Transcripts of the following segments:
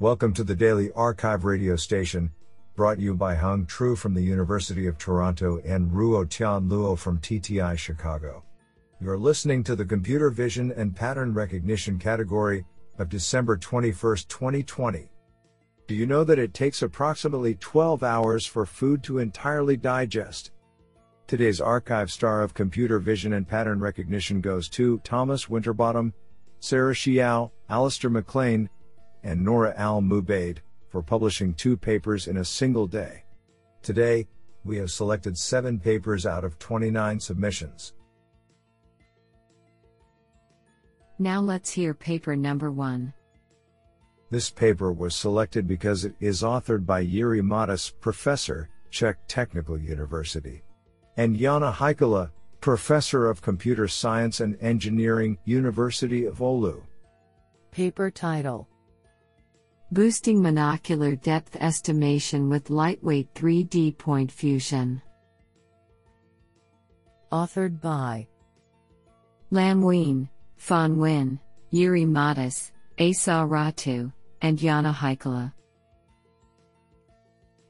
Welcome to the Daily Archive radio station, brought you by Hung Tru from the University of Toronto and Ruo Tian Luo from TTI Chicago. You're listening to the Computer Vision and Pattern Recognition category of December 21, 2020. Do you know that it takes approximately 12 hours for food to entirely digest? Today's archive star of computer vision and pattern recognition goes to Thomas Winterbottom, Sarah Hsiao, Alistair MacLean, and Nora Al Mubaid for publishing two papers in a single day. Today, we have selected seven papers out of 29 submissions. Now let's hear paper number one. This paper was selected because it is authored by Jiří Matas, professor, Czech Technical University, and Janne Heikkilä, professor of computer science and engineering, University of Oulu. Paper title Boosting monocular depth estimation with lightweight 3D point fusion. Authored by Lam Nguyen, Phong Nguyen, Jiří Matas, Esa Rahtu, and Janne Heikkilä.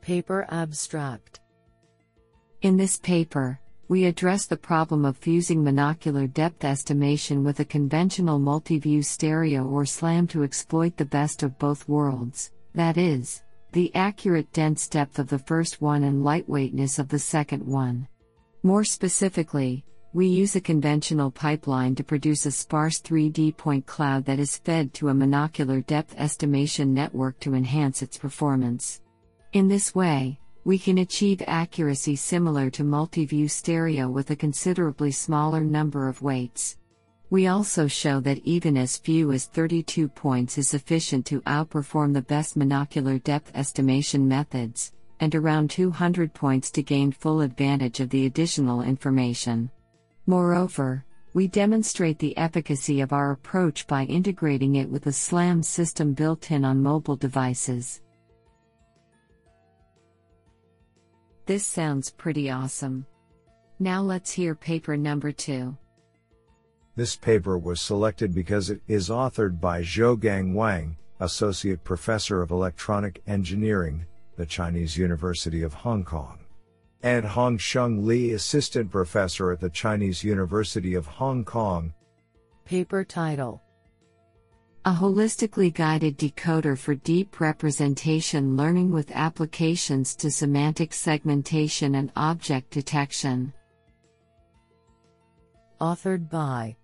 Paper Abstract In this paper, we address the problem of fusing monocular depth estimation with a conventional multi-view stereo or SLAM to exploit the best of both worlds, that is, the accurate dense depth of the first one and lightweightness of the second one. More specifically, we use a conventional pipeline to produce a sparse 3D point cloud that is fed to a monocular depth estimation network to enhance its performance. In this way, we can achieve accuracy similar to multi-view stereo with a considerably smaller number of weights. We also show that even as few as 32 points is sufficient to outperform the best monocular depth estimation methods, and around 200 points to gain full advantage of the additional information. Moreover, we demonstrate the efficacy of our approach by integrating it with a SLAM system built in on mobile devices. This sounds pretty awesome. Now let's hear paper number two. This paper was selected because it is authored by Xiaogang Wang, Associate Professor of Electronic Engineering, the Chinese University of Hong Kong, and Hongsheng Li, Assistant Professor at the Chinese University of Hong Kong. Paper title a holistically guided decoder for deep representation learning with applications to semantic segmentation and object detection. Authored by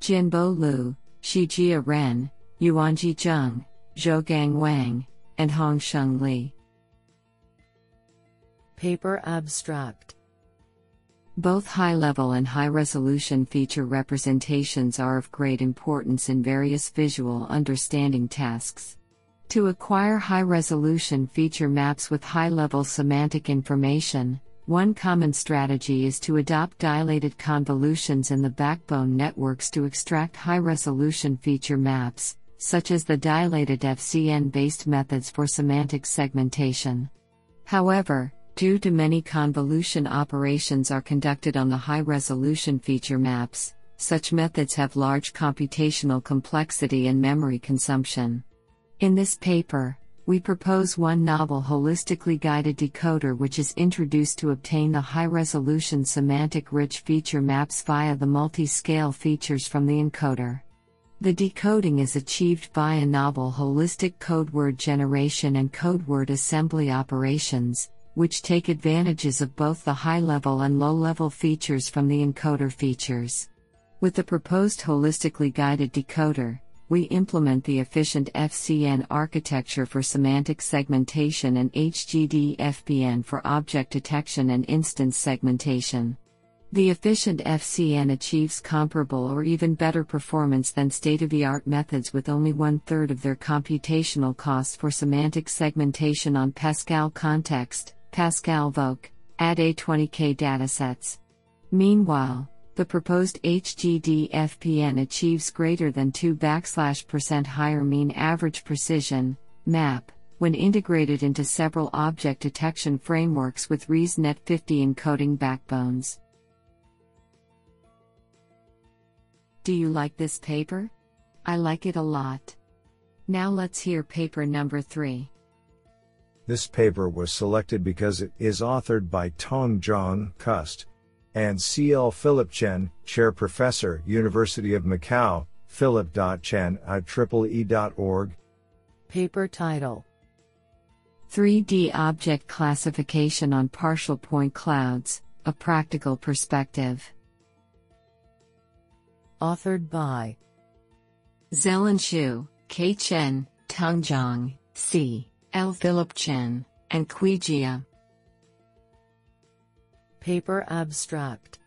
Jianbo Liu, Shijia Ren, Yuanjie Zheng, Xiaogang Wang, and Hongsheng Li. Paper Abstract both high level and high resolution feature representations are of great importance in various visual understanding tasks. To acquire high resolution feature maps with high level semantic information, one common strategy is to adopt dilated convolutions in the backbone networks to extract high resolution feature maps, such as the dilated FCN based methods for semantic segmentation. However, due to many convolution operations are conducted on the high resolution feature maps, such methods have large computational complexity and memory consumption. In this paper, we propose one novel holistically guided decoder which is introduced to obtain the high resolution semantic rich feature maps via the multi scale features from the encoder. The decoding is achieved via novel holistic code word generation and code word assembly operations, which take advantages of both the high level and low level features from the encoder features. With the proposed holistically guided decoder, we implement the efficient FCN architecture for semantic segmentation and HGD FPN for object detection and instance segmentation. The efficient FCN achieves comparable or even better performance than state of the art methods with only one third of their computational cost for semantic segmentation on Pascal context, Pascal Voc, add A20K datasets. Meanwhile, the proposed HGD FPN achieves greater than 2 backslash percent higher mean average precision, MAP, when integrated into several object detection frameworks with ResNet 50 encoding backbones. Do you like this paper? I like it a lot. Now let's hear paper number 3. This paper was selected because it is authored by Tong Zhang Cust and C.L. Philip Chen, Chair Professor, University of Macau, philip.chen at triple-e.org. Paper title 3D Object Classification on Partial Point Clouds A Practical Perspective. Authored by Zelin Xu, K. Chen, Tong Zhang, C. L. Philip Chen, and Kui Jia. Paper Abstract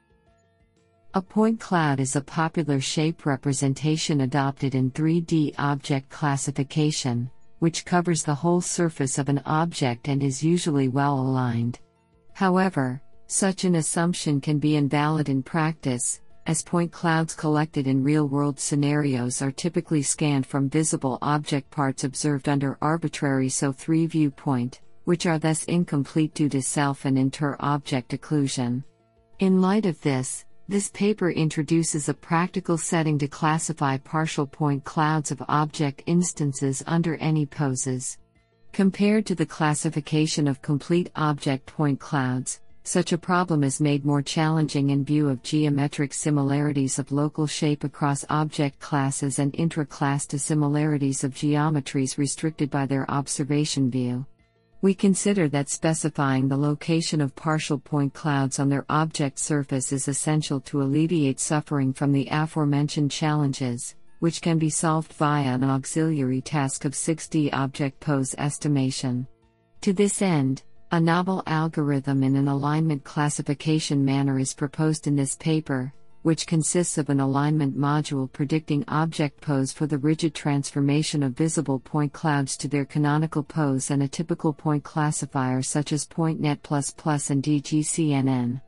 A point cloud is a popular shape representation adopted in 3D object classification, which covers the whole surface of an object and is usually well aligned. However, such an assumption can be invalid in practice, as point clouds collected in real world scenarios are typically scanned from visible object parts observed under arbitrary SO3 viewpoint which are thus incomplete due to self and inter object occlusion. In light of this, this paper introduces a practical setting to classify partial point clouds of object instances under any poses. Compared to the classification of complete object point clouds, such a problem is made more challenging in view of geometric similarities of local shape across object classes and intra-class dissimilarities of geometries restricted by their observation view. We consider that specifying the location of partial point clouds on their object surface is essential to alleviate suffering from the aforementioned challenges, which can be solved via an auxiliary task of 6D object pose estimation. To this end, a novel algorithm in an alignment classification manner is proposed in this paper, which consists of an alignment module predicting object pose for the rigid transformation of visible point clouds to their canonical pose and a typical point classifier such as PointNet++ and DGCNN.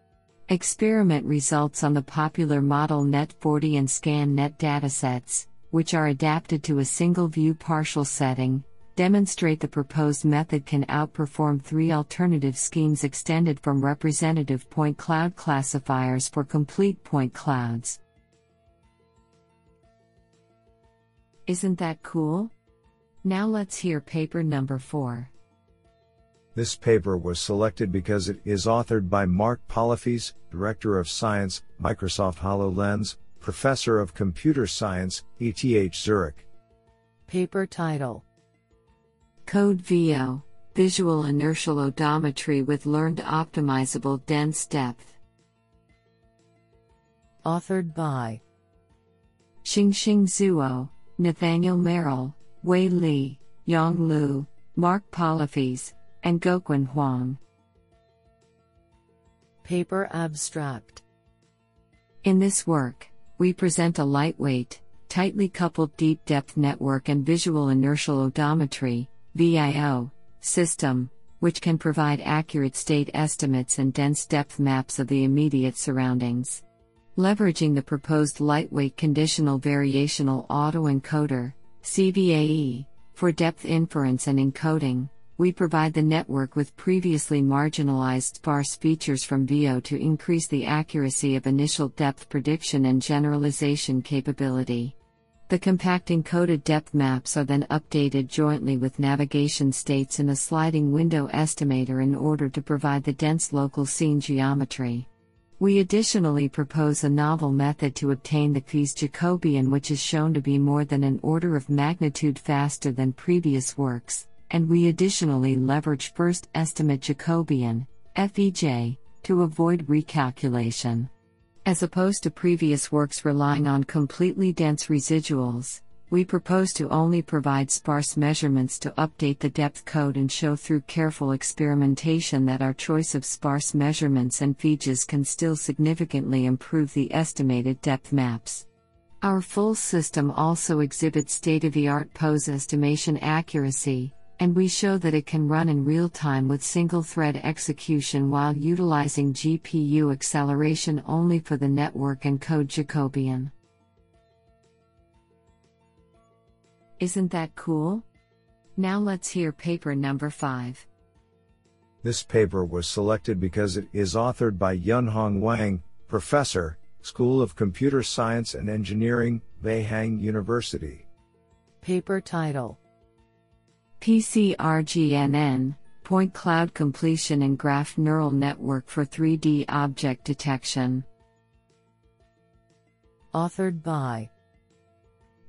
Experiment results on the popular Model Net 40 and ScanNet datasets, which are adapted to a single view partial setting, demonstrate the proposed method can outperform three alternative schemes extended from representative point cloud classifiers for complete point clouds. Isn't that cool? Now let's hear paper number 4. This paper was selected because it is authored by Marc Pollefeys, Director of Science, Microsoft HoloLens, Professor of Computer Science, ETH Zurich. Paper title Code VO Visual Inertial Odometry with Learned Optimizable Dense Depth. Authored by Xingxing Zuo, Nathaniel Merrill, Wei Li, Yang Lu, Marc Pollefeys, and Guoquan Huang. Paper Abstract In this work, we present a lightweight, tightly coupled deep depth network and visual inertial odometry VIO, system, which can provide accurate state estimates and dense depth maps of the immediate surroundings. Leveraging the proposed lightweight conditional variational autoencoder, CVAE, for depth inference and encoding, we provide the network with previously marginalized sparse features from VIO to increase the accuracy of initial depth prediction and generalization capability. The compact encoded depth maps are then updated jointly with navigation states in a sliding window estimator in order to provide the dense local scene geometry. We additionally propose a novel method to obtain the Case Jacobian, which is shown to be more than an order of magnitude faster than previous works, and we additionally leverage first estimate Jacobian, FEJ, to avoid recalculation. As opposed to previous works relying on completely dense residuals, we propose to only provide sparse measurements to update the depth code and show through careful experimentation that our choice of sparse measurements and features can still significantly improve the estimated depth maps. Our full system also exhibits state of the art pose estimation accuracy, and we show that it can run in real time with single thread execution while utilizing GPU acceleration only for the network and code Jacobian. Isn't that cool? Now let's hear paper number 5. This paper was selected because it is authored by Yunhong Wang, Professor, School of Computer Science and Engineering, Beihang University. Paper title PCRGNN, Point Cloud Completion and Graph Neural Network for 3D Object Detection. Authored by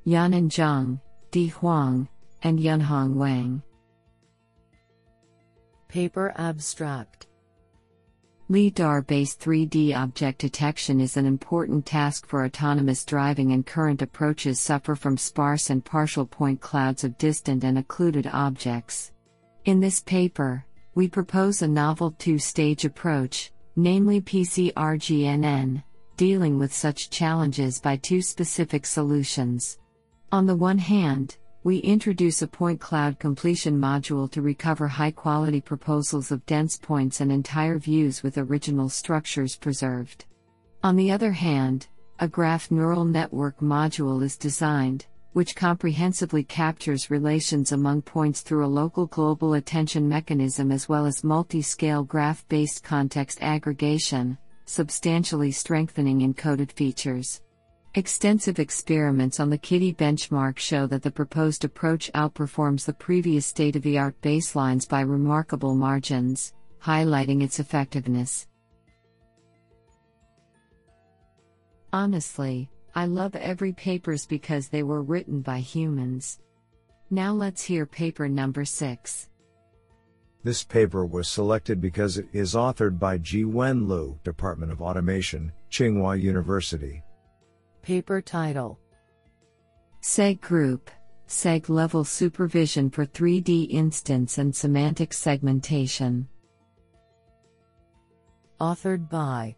Yanan Zhang, Di Huang, and Yunhong Wang. Paper Abstract LiDAR based 3D object detection is an important task for autonomous driving, and current approaches suffer from sparse and partial point clouds of distant and occluded objects. In this paper, we propose a novel two stage approach, namely PCRGNN, dealing with such challenges by two specific solutions. On the one hand, we introduce a point cloud completion module to recover high quality proposals of dense points and entire views with original structures preserved. On the other hand, a graph neural network module is designed, which comprehensively captures relations among points through a local global attention mechanism as well as multi scale graph based context aggregation, substantially strengthening encoded features. Extensive experiments on the KITTI benchmark show that the proposed approach outperforms the previous state of the art baselines by remarkable margins, highlighting its effectiveness. Honestly, I love every papers because they were written by humans. Now let's hear paper number 6. This paper was selected because it is authored by Jiwen Lu, Department of Automation, Tsinghua University. Paper title SEG Group SEG Level Supervision for 3D Instance and Semantic Segmentation. Authored by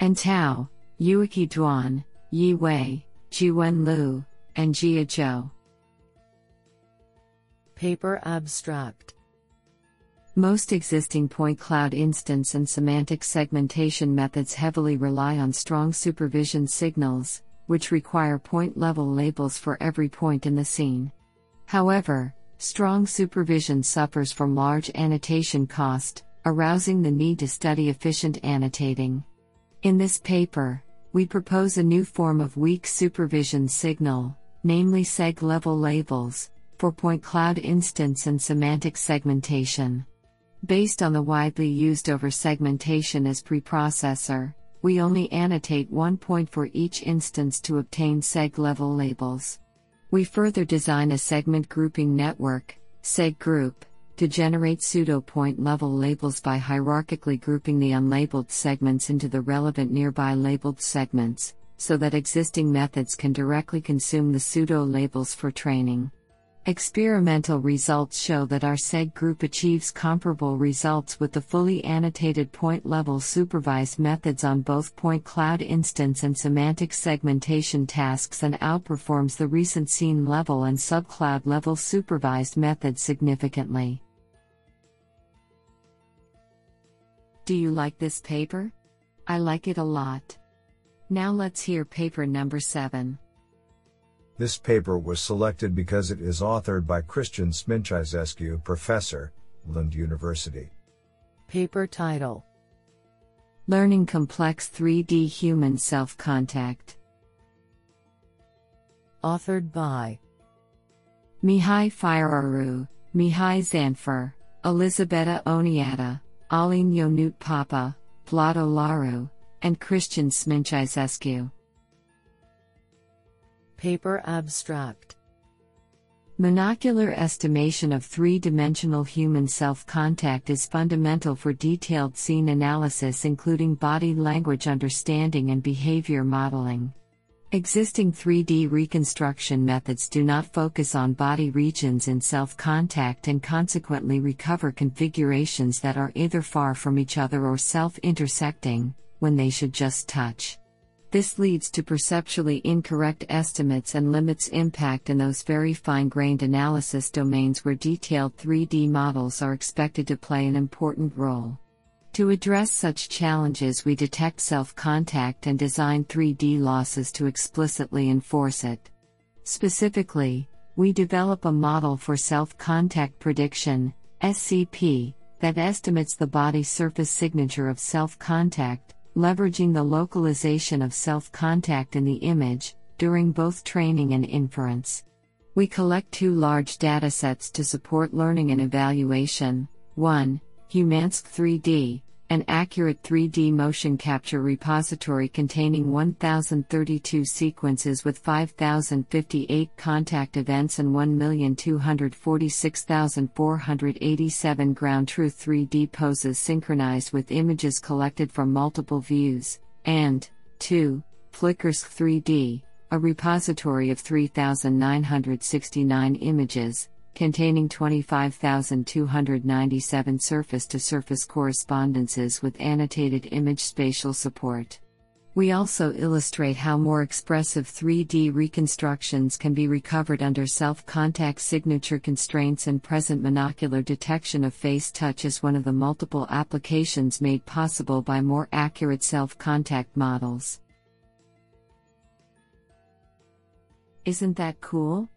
Antao, Yueqi Duan, Yi Wei, Jiwen Lu, and Jie Zhou. Paper Abstract Most existing point cloud instance and semantic segmentation methods heavily rely on strong supervision signals, which require point level labels for every point in the scene. However, strong supervision suffers from large annotation cost, arousing the need to study efficient annotating. In this paper, we propose a new form of weak supervision signal, namely seg level labels, for point cloud instance and semantic segmentation. Based on the widely used over segmentation as preprocessor, we only annotate one point for each instance to obtain seg level labels. We further design a segment grouping network, seg group, to generate pseudo point level labels by hierarchically grouping the unlabeled segments into the relevant nearby labeled segments, so that existing methods can directly consume the pseudo labels for training. Experimental results show that our SEG group achieves comparable results with the fully annotated point level supervised methods on both point cloud instance and semantic segmentation tasks and outperforms the recent scene level and subcloud level supervised methods significantly. Do you like this paper? I like it a lot. Now let's hear paper number 7. This paper was selected because it is authored by Cristian Sminchisescu, professor, Lund University. Paper title Learning Complex 3D Human Self Contact. Authored by Mihai Fieraru, Mihai Zanfir, Elisabeta Oneata, Alin Ionut Popa, Vlad Olaru, and Cristian Sminchisescu. Paper Abstract Monocular estimation of three dimensional human self contact is fundamental for detailed scene analysis, including body language understanding and behavior modeling. Existing 3D reconstruction methods do not focus on body regions in self contact and consequently recover configurations that are either far from each other or self intersecting, when they should just touch. This leads to perceptually incorrect estimates and limits impact in those very fine grained analysis domains where detailed 3D models are expected to play an important role. To address such challenges, we detect self contact and design 3D losses to explicitly enforce it. Specifically, we develop a model for self contact prediction, SCP, that estimates the body surface signature of self contact leveraging the localization of self contact in the image, during both training and inference. We collect two large datasets to support learning and evaluation. 1. HumanSC 3D, an accurate 3D motion capture repository containing 1,032 sequences with 5,058 contact events and 1,246,487 ground truth 3D poses synchronized with images collected from multiple views, and 2. FlickrSC 3D, a repository of 3,969 images, containing 25,297 surface to surface correspondences with annotated image spatial support. We also illustrate how more expressive 3D reconstructions can be recovered under self contact signature constraints, and present monocular detection of face touch is one of the multiple applications made possible by more accurate self contact models. Isn't that cool?